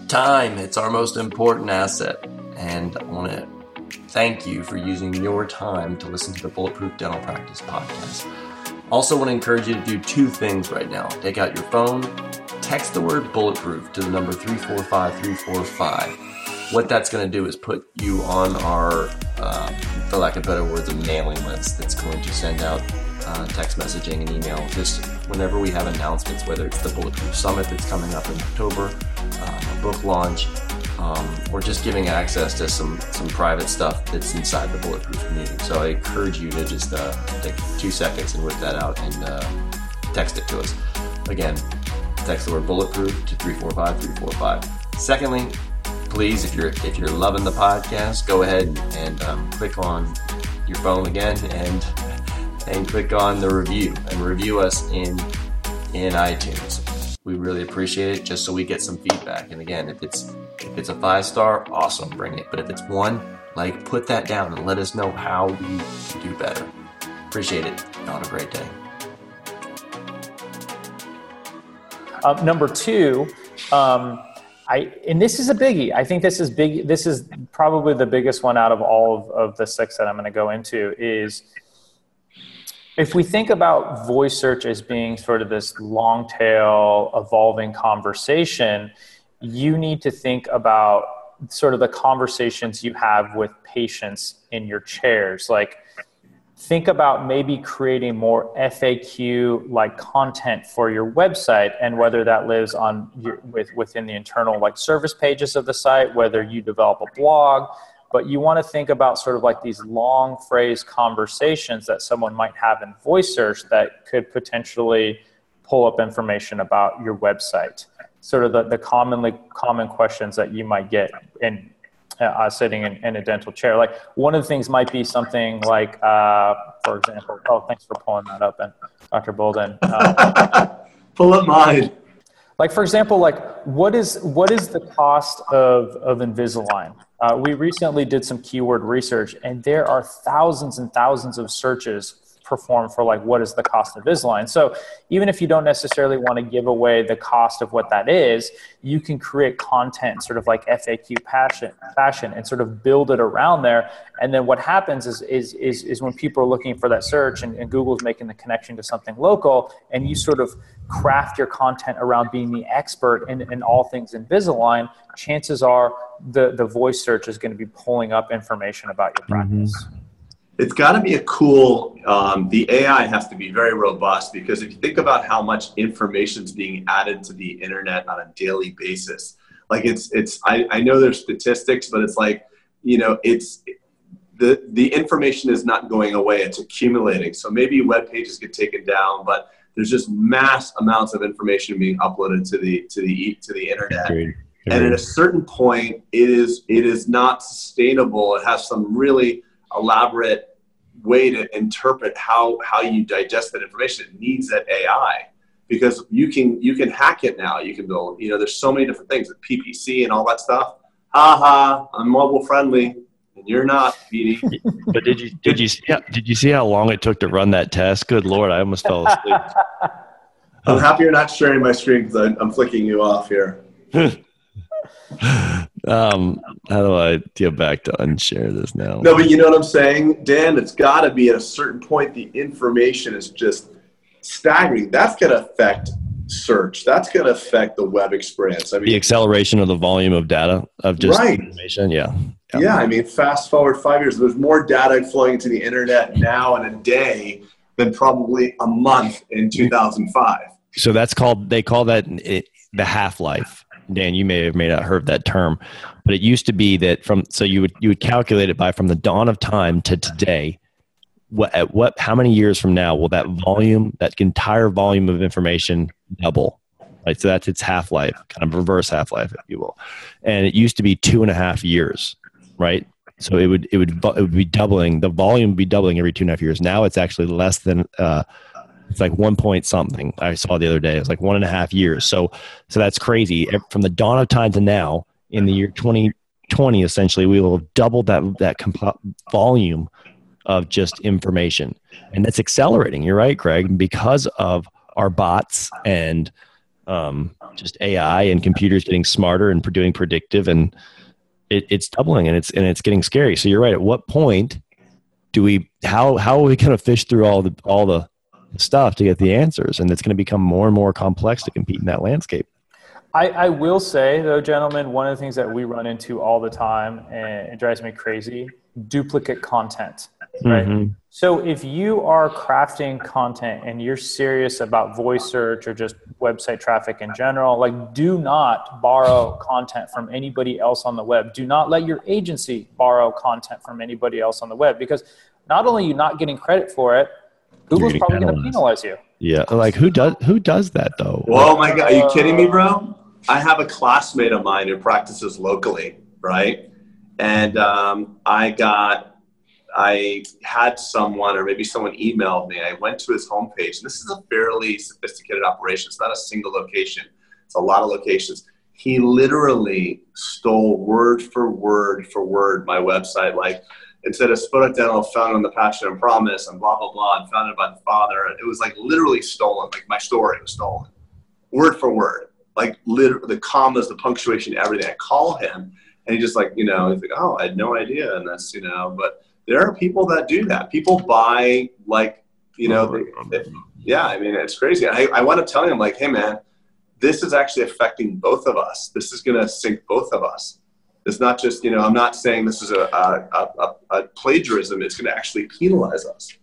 Time, it's our most important asset. And I want to thank you for using your time to listen to the Bulletproof Dental Practice podcast. Also, want to encourage you to do two things right now. Take out your phone, text the word bulletproof to the number 345345. What that's going to do is put you on our, uh, for lack of better words, a mailing list that's going to send out uh, text messaging and email just whenever we have announcements, whether it's the Bulletproof Summit that's coming up in October, um, a book launch, um, or just giving access to some some private stuff that's inside the Bulletproof community. So I encourage you to just uh, take two seconds and whip that out and uh, text it to us. Again, text the word bulletproof to 345 345. Secondly, please, if you're if you're loving the podcast, go ahead and um, click on your phone again and and click on the review and review us in in iTunes. We really appreciate it just so we get some feedback. And again, if it's if it's a five star, awesome, bring it. But if it's one, like put that down and let us know how we do better. Appreciate it. Have a great day. Um, number two, um, I and this is a biggie. I think this is big. This is probably the biggest one out of all of, of the six that I'm going to go into. Is if we think about voice search as being sort of this long tail, evolving conversation, you need to think about sort of the conversations you have with patients in your chairs. Like, think about maybe creating more FAQ like content for your website and whether that lives on your, with within the internal like service pages of the site, whether you develop a blog, but you want to think about sort of like these long phrase conversations that someone might have in voice search that could potentially pull up information about your website sort of the, the commonly common questions that you might get in uh, sitting in, in, a dental chair. Like one of the things might be something like, uh, for example, oh, thanks for pulling that up, and Dr. Boland. Uh, Pull up mine. Like for example, like what is what is the cost of of Invisalign? Uh, we recently did some keyword research, and there are thousands and thousands of searches perform for like what is the cost of Invisalign. So even if you don't necessarily want to give away the cost of what that is, you can create content sort of like FAQ passion, fashion and sort of build it around there. And then what happens is is is, is when people are looking for that search and, and Google's making the connection to something local and you sort of craft your content around being the expert in, in all things Invisalign, chances are the, the voice search is going to be pulling up information about your practice. Mm-hmm it's got to be a cool um, the ai has to be very robust because if you think about how much information is being added to the internet on a daily basis like it's it's I, I know there's statistics but it's like you know it's the the information is not going away it's accumulating so maybe web pages get taken down but there's just mass amounts of information being uploaded to the to the to the internet Agreed. Agreed. and at a certain point it is it is not sustainable it has some really elaborate way to interpret how how you digest that information. It needs that AI because you can you can hack it now. You can build you know there's so many different things with PPC and all that stuff. Ha ha! I'm mobile friendly, and you're not, Petey. but did you did you see how, did you see how long it took to run that test? Good lord, I almost fell asleep. I'm happy you're not sharing my screen because I'm flicking you off here. um, how do I get back to unshare this now? No, but you know what I'm saying, Dan. It's got to be at a certain point. The information is just staggering. That's going to affect search. That's going to affect the web experience. I mean, the acceleration of the volume of data of just right. information. Yeah. yeah. Yeah. I mean, fast forward five years, there's more data flowing into the internet now in a day than probably a month in 2005. So that's called, they call that it, the half life Dan, you may have may not heard that term, but it used to be that from so you would you would calculate it by from the dawn of time to today. What at what how many years from now will that volume, that entire volume of information double? Right, so that's its half life, kind of reverse half life, if you will. And it used to be two and a half years, right? So it would it would it would be doubling. The volume would be doubling every two and a half years. Now it's actually less than uh, it's like one point something I saw the other day. It's like one and a half years. So, so that's crazy. From the dawn of time to now, in the year 2020, essentially, we will have doubled that that comp- volume of just information, and that's accelerating. You're right, Craig, because of our bots and um, just AI and computers getting smarter and doing predictive, and it, it's doubling, and it's and it's getting scary. So you're right. At what point do we? How how are we going to fish through all the all the stuff to get the answers, and it's going to become more and more complex to compete in that landscape. I, I, will say, though, gentlemen, one of the things that we run into all the time, and it drives me crazy duplicate content. Right. Mm-hmm. So if you are crafting content and you're serious about voice search or just website traffic in general, like do not borrow content from anybody else on the web. Do not let your agency borrow content from anybody else on the web because not only are you not getting credit for it, Google's probably going to penalize you. Yeah, like who does who does that though? Oh my god, are you kidding me, bro? I have a classmate of mine who practices locally, right? And um, I got, I had someone, or maybe someone emailed me. I went to his homepage, and this is a fairly sophisticated operation. It's not a single location; it's a lot of locations. He literally stole word for word for word my website, like instead of Spodak Dental, founded on the passion and promise, and blah blah blah, and founded by the father. It was like literally stolen. Like my story was stolen, word for word. Like literally the commas, the punctuation, everything. I call him, and he just like you know, he's like, oh, I had no idea, and that's you know. But there are people that do that. People buy like you know, they, they, yeah. I mean, it's crazy. I, I want to tell him like, hey man, this is actually affecting both of us. This is going to sink both of us It's not just, you know, I'm not saying this is a, a, a, a plagiarism. It's going to actually penalize us.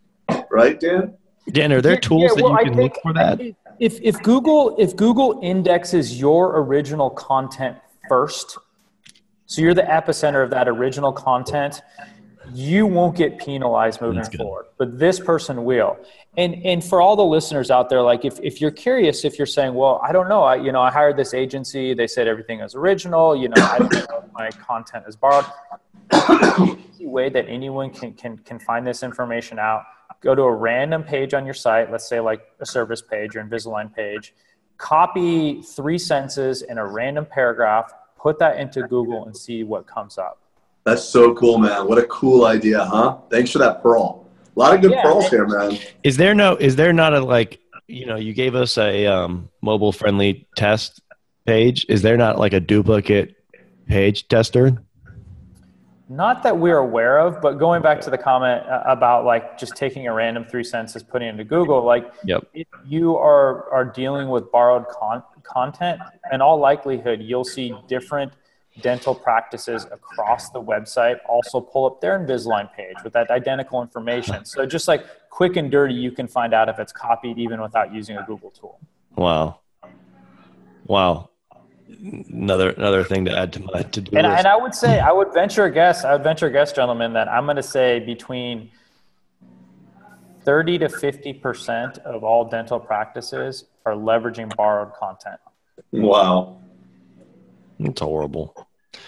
Right, Dan? Dan, are there tools Yeah, well, that you can think- look for that? If if Google if Google indexes your original content first, so you're the epicenter of that original content, you won't get penalized moving forward. But this person will. And and for all the listeners out there, like if, if you're curious, if you're saying, well, I don't know, I you know, I hired this agency, they said everything is original, you know, I don't know if my content is borrowed. easy way that anyone can, can, can find this information out. Go to a random page on your site, let's say like a service page or Invisalign page, copy three sentences in a random paragraph, put that into Google and see what comes up. That's so cool, man. What a cool idea, huh? Thanks for that pearl. A lot of good Yeah, pearls here, man. Is there no? Is there not a like? You know, you gave us a um, mobile friendly test page. Is there not like a duplicate page tester? Not that we're aware of, but going back to the comment uh, about like just taking a random three sentences, putting it into Google, like Yep. if you are are dealing with borrowed con- content, in all likelihood, you'll see different dental practices across the website also pull up their Invisalign page with that identical information. So just like quick and dirty, you can find out if it's copied even without using a Google tool. Wow. Wow. Another another thing to add to my to do And, and I would say, I would venture a guess, I would venture a guess, gentlemen, that I'm going to say between 30 to 50% of all dental practices are leveraging borrowed content. Wow. It's horrible. You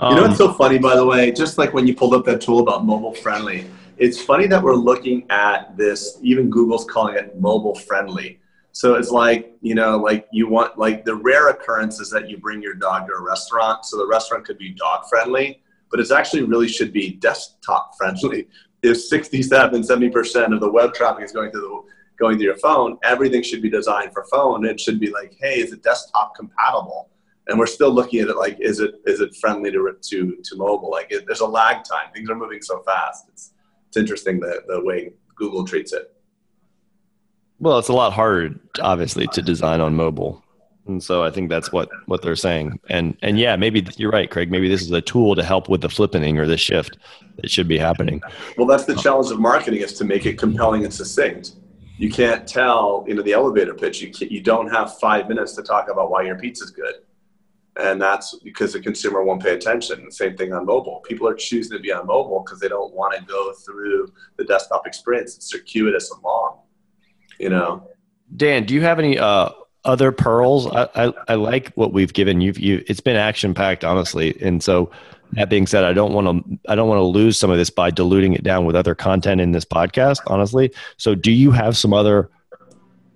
know Um, what's so funny, by the way? Just like when you pulled up that tool about mobile friendly, it's funny that we're looking at this, even Google's calling it mobile friendly. So it's like, you know, like you want, like the rare occurrence is that you bring your dog to a restaurant. So the restaurant could be dog friendly, but it's actually really should be desktop friendly. If 67, 70% of the web traffic is going through the going through your phone, everything should be designed for phone. It should be like, hey, is it desktop compatible? And we're still looking at it like is it is it friendly to to to mobile? Like it, there's a lag time. Things are moving so fast. It's it's interesting the the way google treats it. Well, it's a lot harder, obviously, to design on mobile, and so I think that's what what they're saying. And and yeah, maybe you're right, Craig. Maybe this is a tool to help with the flippening or the shift that should be happening. well that's the challenge of marketing is to make it compelling and succinct. You can't tell you know the elevator pitch. You can't, you don't have five minutes to talk about why your pizza's good and that's because the consumer won't pay attention same thing on mobile people are choosing to be on mobile because they don't want to go through the desktop experience it's circuitous and long you know Dan, do you have any uh, other pearls? I, I, I like what we've given you. You, it's been action packed, honestly. And so, that being said, I don't want to I don't want to lose some of this by diluting it down with other content in this podcast, honestly. So, do you have some other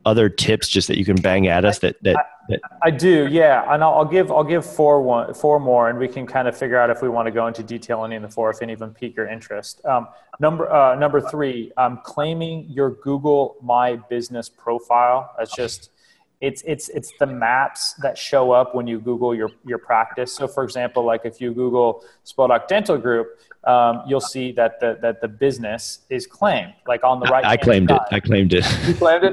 other tips just that you can bang at us that that, that I do, yeah, and I'll, I'll give I'll give four one four more, and we can kind of figure out if we want to go into detail any of the four, if any of them pique your interest. Um, number uh, number three, um, claiming your Google My Business profile. That's just it's it's it's the maps that show up when you Google your your practice. So, for example, like if you Google Spodak Dental Group, um, you'll see that the that the business is claimed, like on the right. I claimed it. I claimed it. You claimed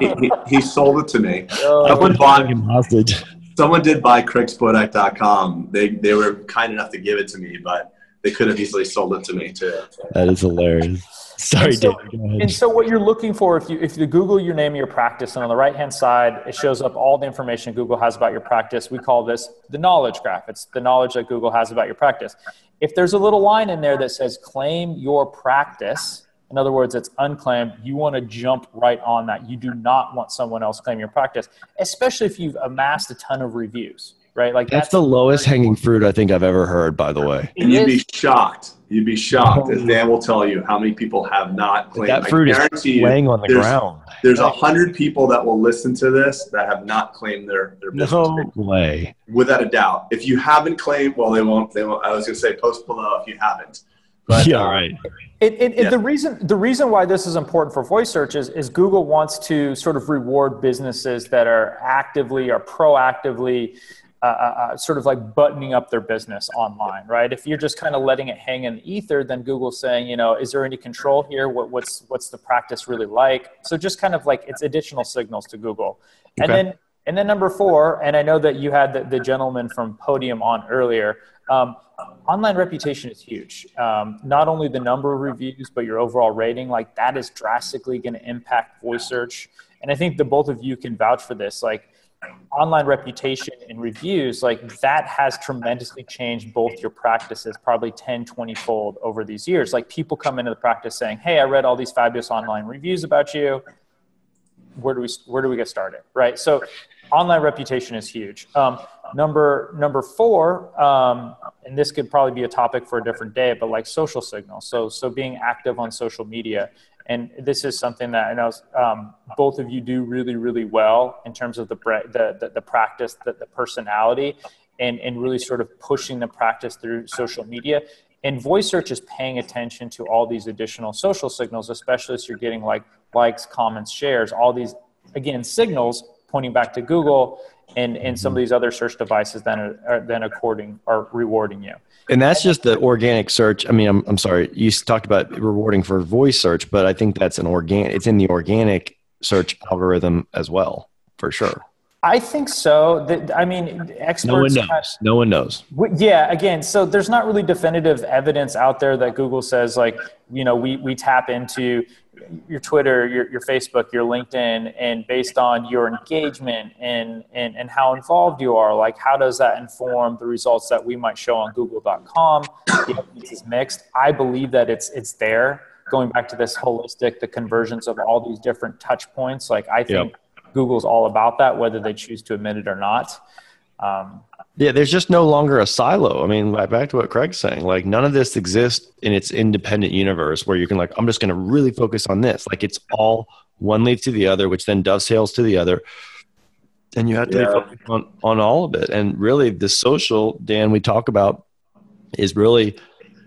he, it. he, he sold it to me Oh, someone bought him hostage. someone did buy craigspodak.com. They they were kind enough to give it to me, but they could have easily sold it to me too. That is hilarious. Sorry, And so- Dan. Go ahead. And so, what you're looking for, if you if you Google your name of your practice, and on the right hand side, it shows up all the information Google has about your practice. We call this the knowledge graph. It's the knowledge that Google has about your practice. If there's a little line in there that says "claim your practice," in other words, it's unclaimed. You want to jump right on that. You do not want someone else claim your practice, especially if you've amassed a ton of reviews, right? Like That's the lowest hanging fruit I think I've ever heard. By the way, And you'd be shocked. You'd be shocked, as Dan will tell you, how many people have not claimed. that fruit is guarantee you, laying on the there's- ground. There's a hundred people that will listen to this that have not claimed their their business. No way. without a doubt. If you haven't claimed, well, they won't. They won't. I was going to say post below if you haven't. But, yeah, um, right. It, it, it- Yeah. the reason the reason why this is important for voice search is, is Google wants to sort of reward businesses that are actively or proactively uh, uh, uh, sort of like buttoning up their business online, right? If you're just kind of letting it hang in the ether, then Google's saying, you know, is there any control here? What, what's what's the practice really like? So just kind of like it's additional signals to Google, and then and then number four, and I know that you had the, the gentleman from Podium on earlier. Um, online reputation is huge. Um, not only the number of reviews, but your overall rating, like that is drastically going to impact voice search. And I think the both of you can vouch for this. Like online reputation and reviews, like that has tremendously changed both your practices, probably 10, 20 fold over these years. Like people come into the practice saying, Hey, I read all these fabulous online reviews about you. Where do we, where do we get started? Right. So online reputation is huge. Um, number, number four, um, and this could probably be a topic for a different day, but like social signals. So, so being active on social media and this is something that I know um, both of you do really, really well in terms of the the the, the practice, the, the personality, and and really sort of pushing the practice through social media. And voice search is paying attention to all these additional social signals, especially as you're getting like likes, comments, shares, all these again signals pointing back to Google and and some of these other search devices then are, are then according are rewarding you. And that's just the organic search. I mean, I'm, I'm sorry, you talked about rewarding for voice search, but I think that's an organic, it's in the organic search algorithm as well, for sure. I think so. I mean, experts. No one knows. no one knows. Yeah. Again, so there's not really definitive evidence out there that Google says like, you know, we we tap into your Twitter, your, your Facebook, your LinkedIn, and based on your engagement and, and, and how involved you are, like how does that inform the results that we might show on google.com? The evidence is mixed. I believe that it's, it's there. Going back to this holistic, the conversions of all these different touch points, like I think yep. Google's all about that, whether they choose to admit it or not. Um, yeah, there's just no longer a silo. I mean, back to what Craig's saying, like none of this exists in its independent universe where you can like, I'm just going to really focus on this. Like it's all one leads to the other, which then dovetails to the other. And you have to yeah. on, on all of it. And really the social, Dan, we talk about is really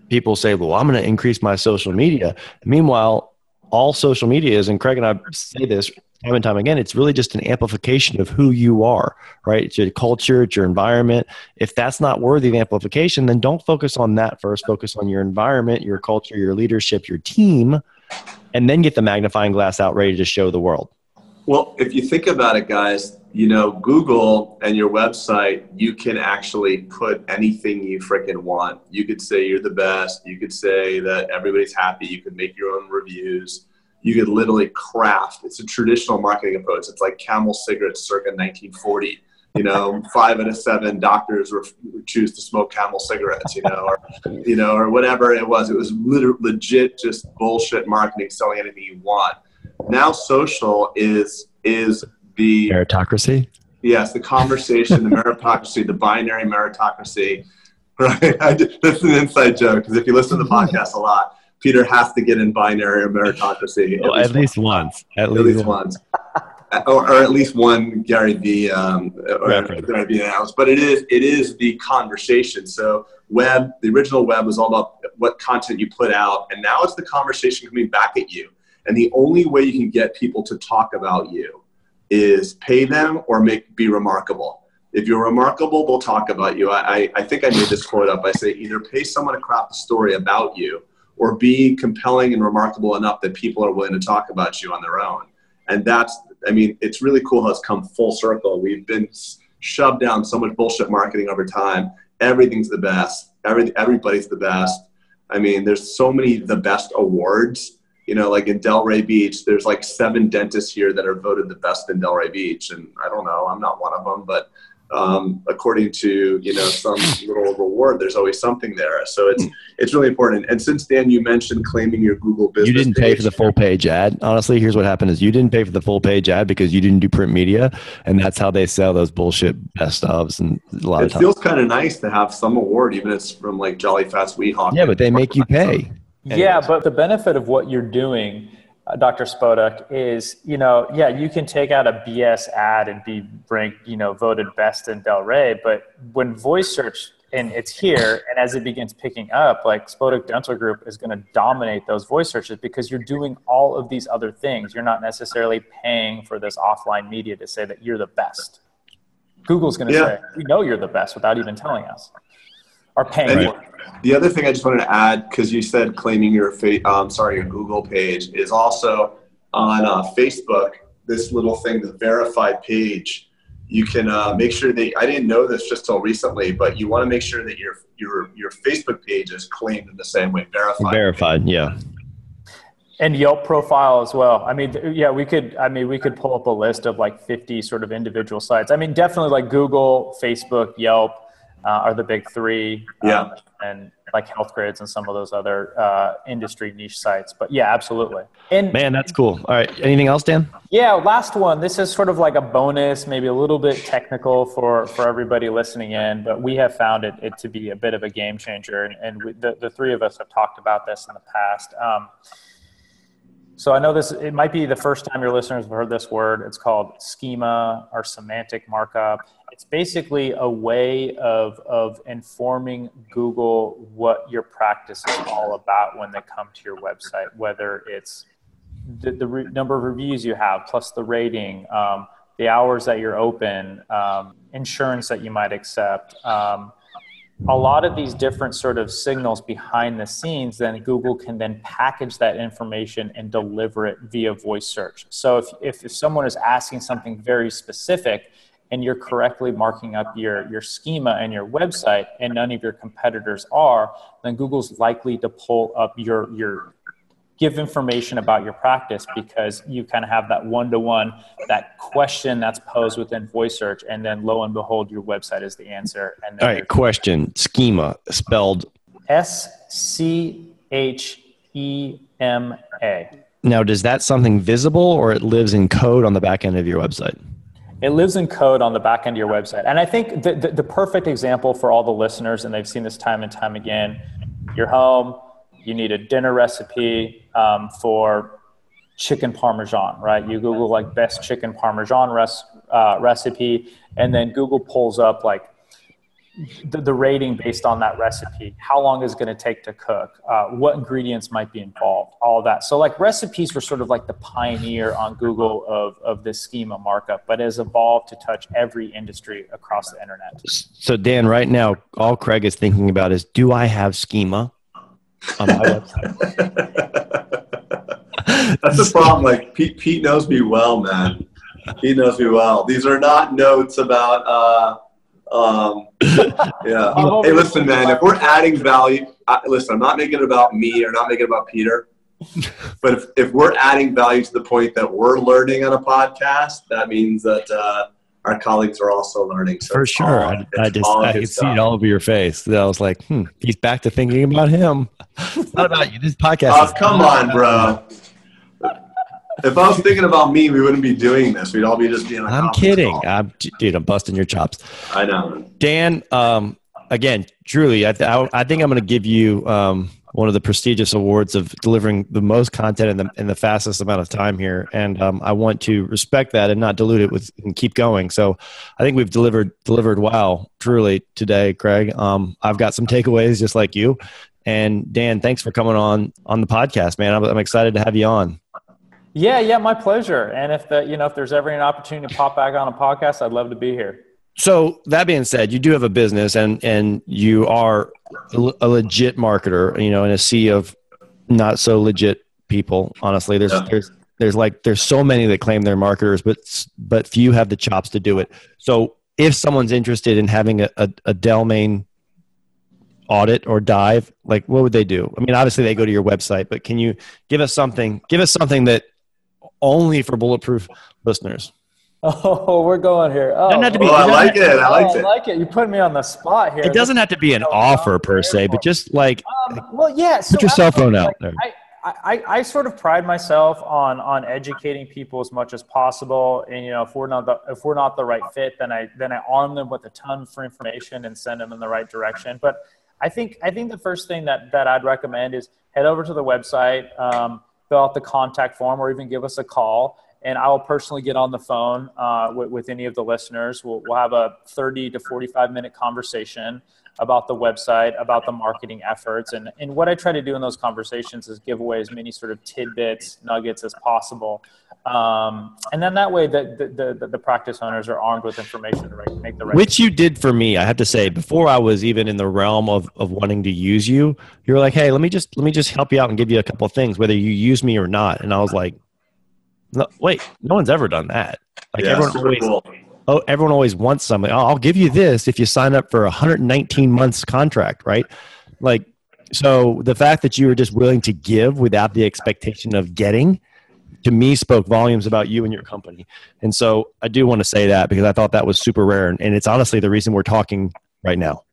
people say, well, I'm going to increase my social media. Meanwhile, all social media is, and Craig and I say this time and time again, it's really just an amplification of who you are, right? It's your culture, it's your environment. If that's not worthy of amplification, then don't focus on that first. Focus on your environment, your culture, your leadership, your team, and then get the magnifying glass out ready to show the world. Well, if you think about it, guys, you know, Google and your website, you can actually put anything you freaking want. You could say you're the best. You could say that everybody's happy. You could make your own reviews you could literally craft. It's a traditional marketing approach. It's like Camel cigarettes circa 1940. You know, five out of seven doctors were, choose to smoke Camel cigarettes. You know, or you know, or whatever it was. It was legit, just bullshit marketing, selling anything you want. Now, social is is the meritocracy. Yes, the conversation, the meritocracy, the binary meritocracy. Right, that's an inside joke because if you listen to the podcast a lot, Peter has to get in binary or meritocracy. At, well, least, at least once. At, at least, least once. or, or, at least one Gary Vee um, or Gary Vee announced. But it is it is the conversation. So web, the original web was all about what content you put out, and now it's the conversation coming back at you. And the only way you can get people to talk about you is pay them or make be remarkable. If you're remarkable, they'll talk about you. I, I think I made this quote up. I say either pay someone to craft a story about you or be compelling and remarkable enough that people are willing to talk about you on their own. And that's, I mean, it's really cool how it's come full circle. We've been shoved down so much bullshit marketing over time. Everything's the best. Every, everybody's the best. I mean, there's so many the best awards. You know, like in Delray Beach, there's like seven dentists here that are voted the best in Delray Beach, and I don't know, I'm not one of them, but um, according to you know some little reward there's always something there. So it's it's really important. And since dan you mentioned claiming your google business you didn't pay for the full page ad. Honestly here's what happened is you didn't pay for the full page ad because you didn't do print media and that's how they sell those bullshit best ofs and a lot it of times. feels kind of nice to have some award even if it's from like jolly fast weehawk yeah but they make you pay. Yeah but the benefit of what you're doing uh, Dr. Spodak, is you know, yeah, you can take out a BS ad and be ranked, you know, voted best in Delray, but when voice search and it's here, and as it begins picking up, like Spodak Dental Group is going to dominate those voice searches because you're doing all of these other things. You're not necessarily paying for this offline media to say that you're the best. Google's going to yeah. say, "We know you're the best," without even telling us are paying for. The other thing I just wanted to add, because you said claiming your fa- um, sorry your Google page is also on uh, Facebook. This little thing, the verified page, you can uh, make sure that I didn't know this just till recently, but you want to make sure that your your your Facebook page is claimed in the same way, verified. Verified, yeah. And Yelp profile as well. I mean, yeah, we could. I mean, we could pull up a list of like 50 sort of individual sites. I mean, definitely like Google, Facebook, Yelp uh, are the big three. Yeah. Um, and like Healthgrades and some of those other uh, industry niche sites. But yeah, absolutely. And Man, that's cool. All right. Anything else, Dan? Yeah, last one. This is sort of like a bonus, maybe a little bit technical for, for everybody listening in, but we have found it, it to be a bit of a game changer. And, and we, the, the three of us have talked about this in the past. Um, so I know this, it might be the first time your listeners have heard this word. It's called schema or semantic markup. It's basically a way of, of informing Google what your practice is all about when they come to your website, whether it's the, the re- number of reviews you have, plus the rating, um, the hours that you're open, um, insurance that you might accept. Um, a lot of these different sort of signals behind the scenes, then Google can then package that information and deliver it via voice search. So if, if, if someone is asking something very specific and you're correctly marking up your, your schema and your website and none of your competitors are, then Google's likely to pull up your, your give information about your practice because you kind of have that one-to-one that question that's posed within voice search and then lo and behold your website is the answer and All right, question. Schema spelled s-c-h-e-m-a now does that something visible or it lives in code on the back end of your website? it lives in code on the back end of your website and i think the, the, the perfect example for all the listeners and they've seen this time and time again you're home you need a dinner recipe um, for chicken parmesan, right? You Google like best chicken parmesan res- uh, recipe, and then Google pulls up like the, the rating based on that recipe. How long is it going to take to cook? Uh, what ingredients might be involved? All that. So like recipes were sort of like the pioneer on Google of of this schema markup, but has evolved to touch every industry across the internet. So Dan, right now, all Craig is thinking about is, do I have schema? On my website. That's the problem. Like Pete, Pete knows me well, man. He knows me well. These are not notes about. Uh, um, yeah. hey, listen, man. If we're adding value, I, listen. I'm not making it about me or not making it about Peter. But if, if we're adding value to the point that we're learning on a podcast, that means that uh, our colleagues are also learning. So For sure. all- I, I just I could see it all over your face. I was like, hmm, he's back to thinking about him. Not about you. This podcast Oh, come on, bro. If I was thinking about me, we wouldn't be doing this. We'd all be just being I'm "Oh, kidding. call." I'm, dude, I'm busting your chops. I know. Dan, um, again, truly, I, th- I, I think I'm going to give you um, one of the prestigious awards of delivering the most content in the, in the fastest amount of time here. And um, I want to respect that and not dilute it with and keep going. So I think we've delivered delivered well, truly today, Craig. Um, I've got some takeaways just like you. And Dan, thanks for coming on on the podcast, man. I'm, I'm excited to have you on. Yeah, yeah, my pleasure. And if the you know if there's ever an opportunity to pop back on a podcast, I'd love to be here. So that being said, you do have a business and and you are a legit marketer, you know, in a sea of not so legit people. Honestly, there's Yeah. there's there's like there's so many that claim they're marketers, but but few have the chops to do it. So if someone's interested in having a, a, a Delmain audit or dive, like what would they do? I mean, obviously they go to your website, but can you give us something? Give us something that only for bulletproof listeners. Oh, we're going here. Oh, Doesn't have to be- Oh, I like it. I oh, liked I like it. You put me on the spot here. It doesn't have to be an Oh, offer per se, but just like Um, well, yeah. So put your cell phone out absolutely, there. I, I, I sort of pride myself on on educating people as much as possible, and you know, if we're not the if we're not the right fit, then I then I arm them with a ton for information and send them in the right direction. But I think I think the first thing that that I'd recommend is head over to the website, um, fill out the contact form, or even give us a call. And I will personally get on the phone uh, with, with any of the listeners. We'll, we'll have a 30 to 45 minute conversation about the website, about the marketing efforts. And, and what I try to do in those conversations is give away as many sort of tidbits, nuggets as possible. Um, and then that way the, the, the, the practice owners are armed with information to make the right which you did for me. I have to say, before I was even in the realm of, of wanting to use you, you were like, "Hey, let me just let me just help you out and give you a couple things, whether you use me or not." And I was like, no, "Wait, no one's ever done that." Like yeah, everyone always, cool. oh, everyone always wants something. I'll give you this if you sign up for a 119 months contract, right? Like, so the fact that you were just willing to give without the expectation of getting to me spoke volumes about you and your company. And so I do want to say that because I thought that was super rare. And, and it's honestly the reason we're talking right now.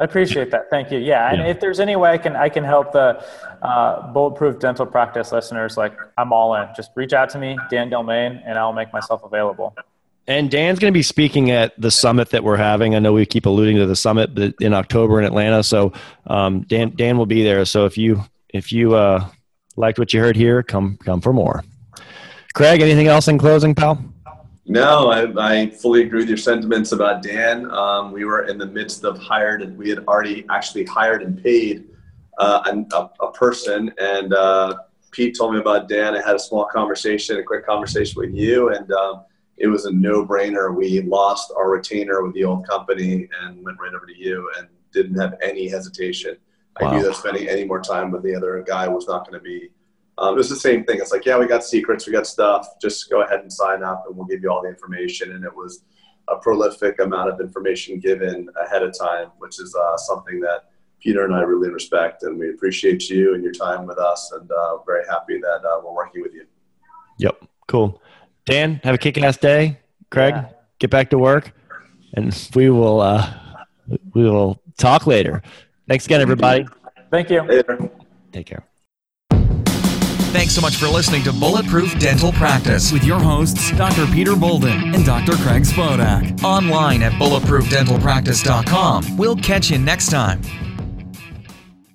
I appreciate that. Thank you. Yeah, and yeah. if there's any way I can I can help the uh, bulletproof dental practice listeners, like I'm all in. Just reach out to me, Dan Delmain, and I'll make myself available. And Dan's going to be speaking at the summit that we're having. I know we keep alluding to the summit but in October in Atlanta. So um, Dan Dan will be there. So if you if you uh, liked what you heard here, come come for more. Craig, anything else in closing, pal? No, I, I, fully agree with your sentiments about Dan. Um, we were in the midst of hired, and we had already actually hired and paid uh, a, a, person. And uh, Pete told me about Dan. I had a small conversation, a quick conversation with you, and um, it was a no-brainer. We lost our retainer with the old company and went right over to you, and didn't have any hesitation. Wow. I knew that spending any more time with the other guy was not going to be um, it was the same thing. It's like, yeah, we got secrets, we got stuff. Just go ahead and sign up, and we'll give you all the information. And it was a prolific amount of information given ahead of time, which is uh, something that Peter and I really respect, and we appreciate you and your time with us, and uh, very happy that uh, we're working with you. Yep, cool. Dan, have a kick-ass day. Craig, yeah. get back to work, and we will uh, we will talk later. Thanks again, everybody. Thank you. Later. Take care. Thanks so much for listening to Bulletproof Dental Practice with your hosts, Dr. Peter Boland and Dr. Craig Spodak. Online at bulletproofdentalpractice.com. We'll catch you next time.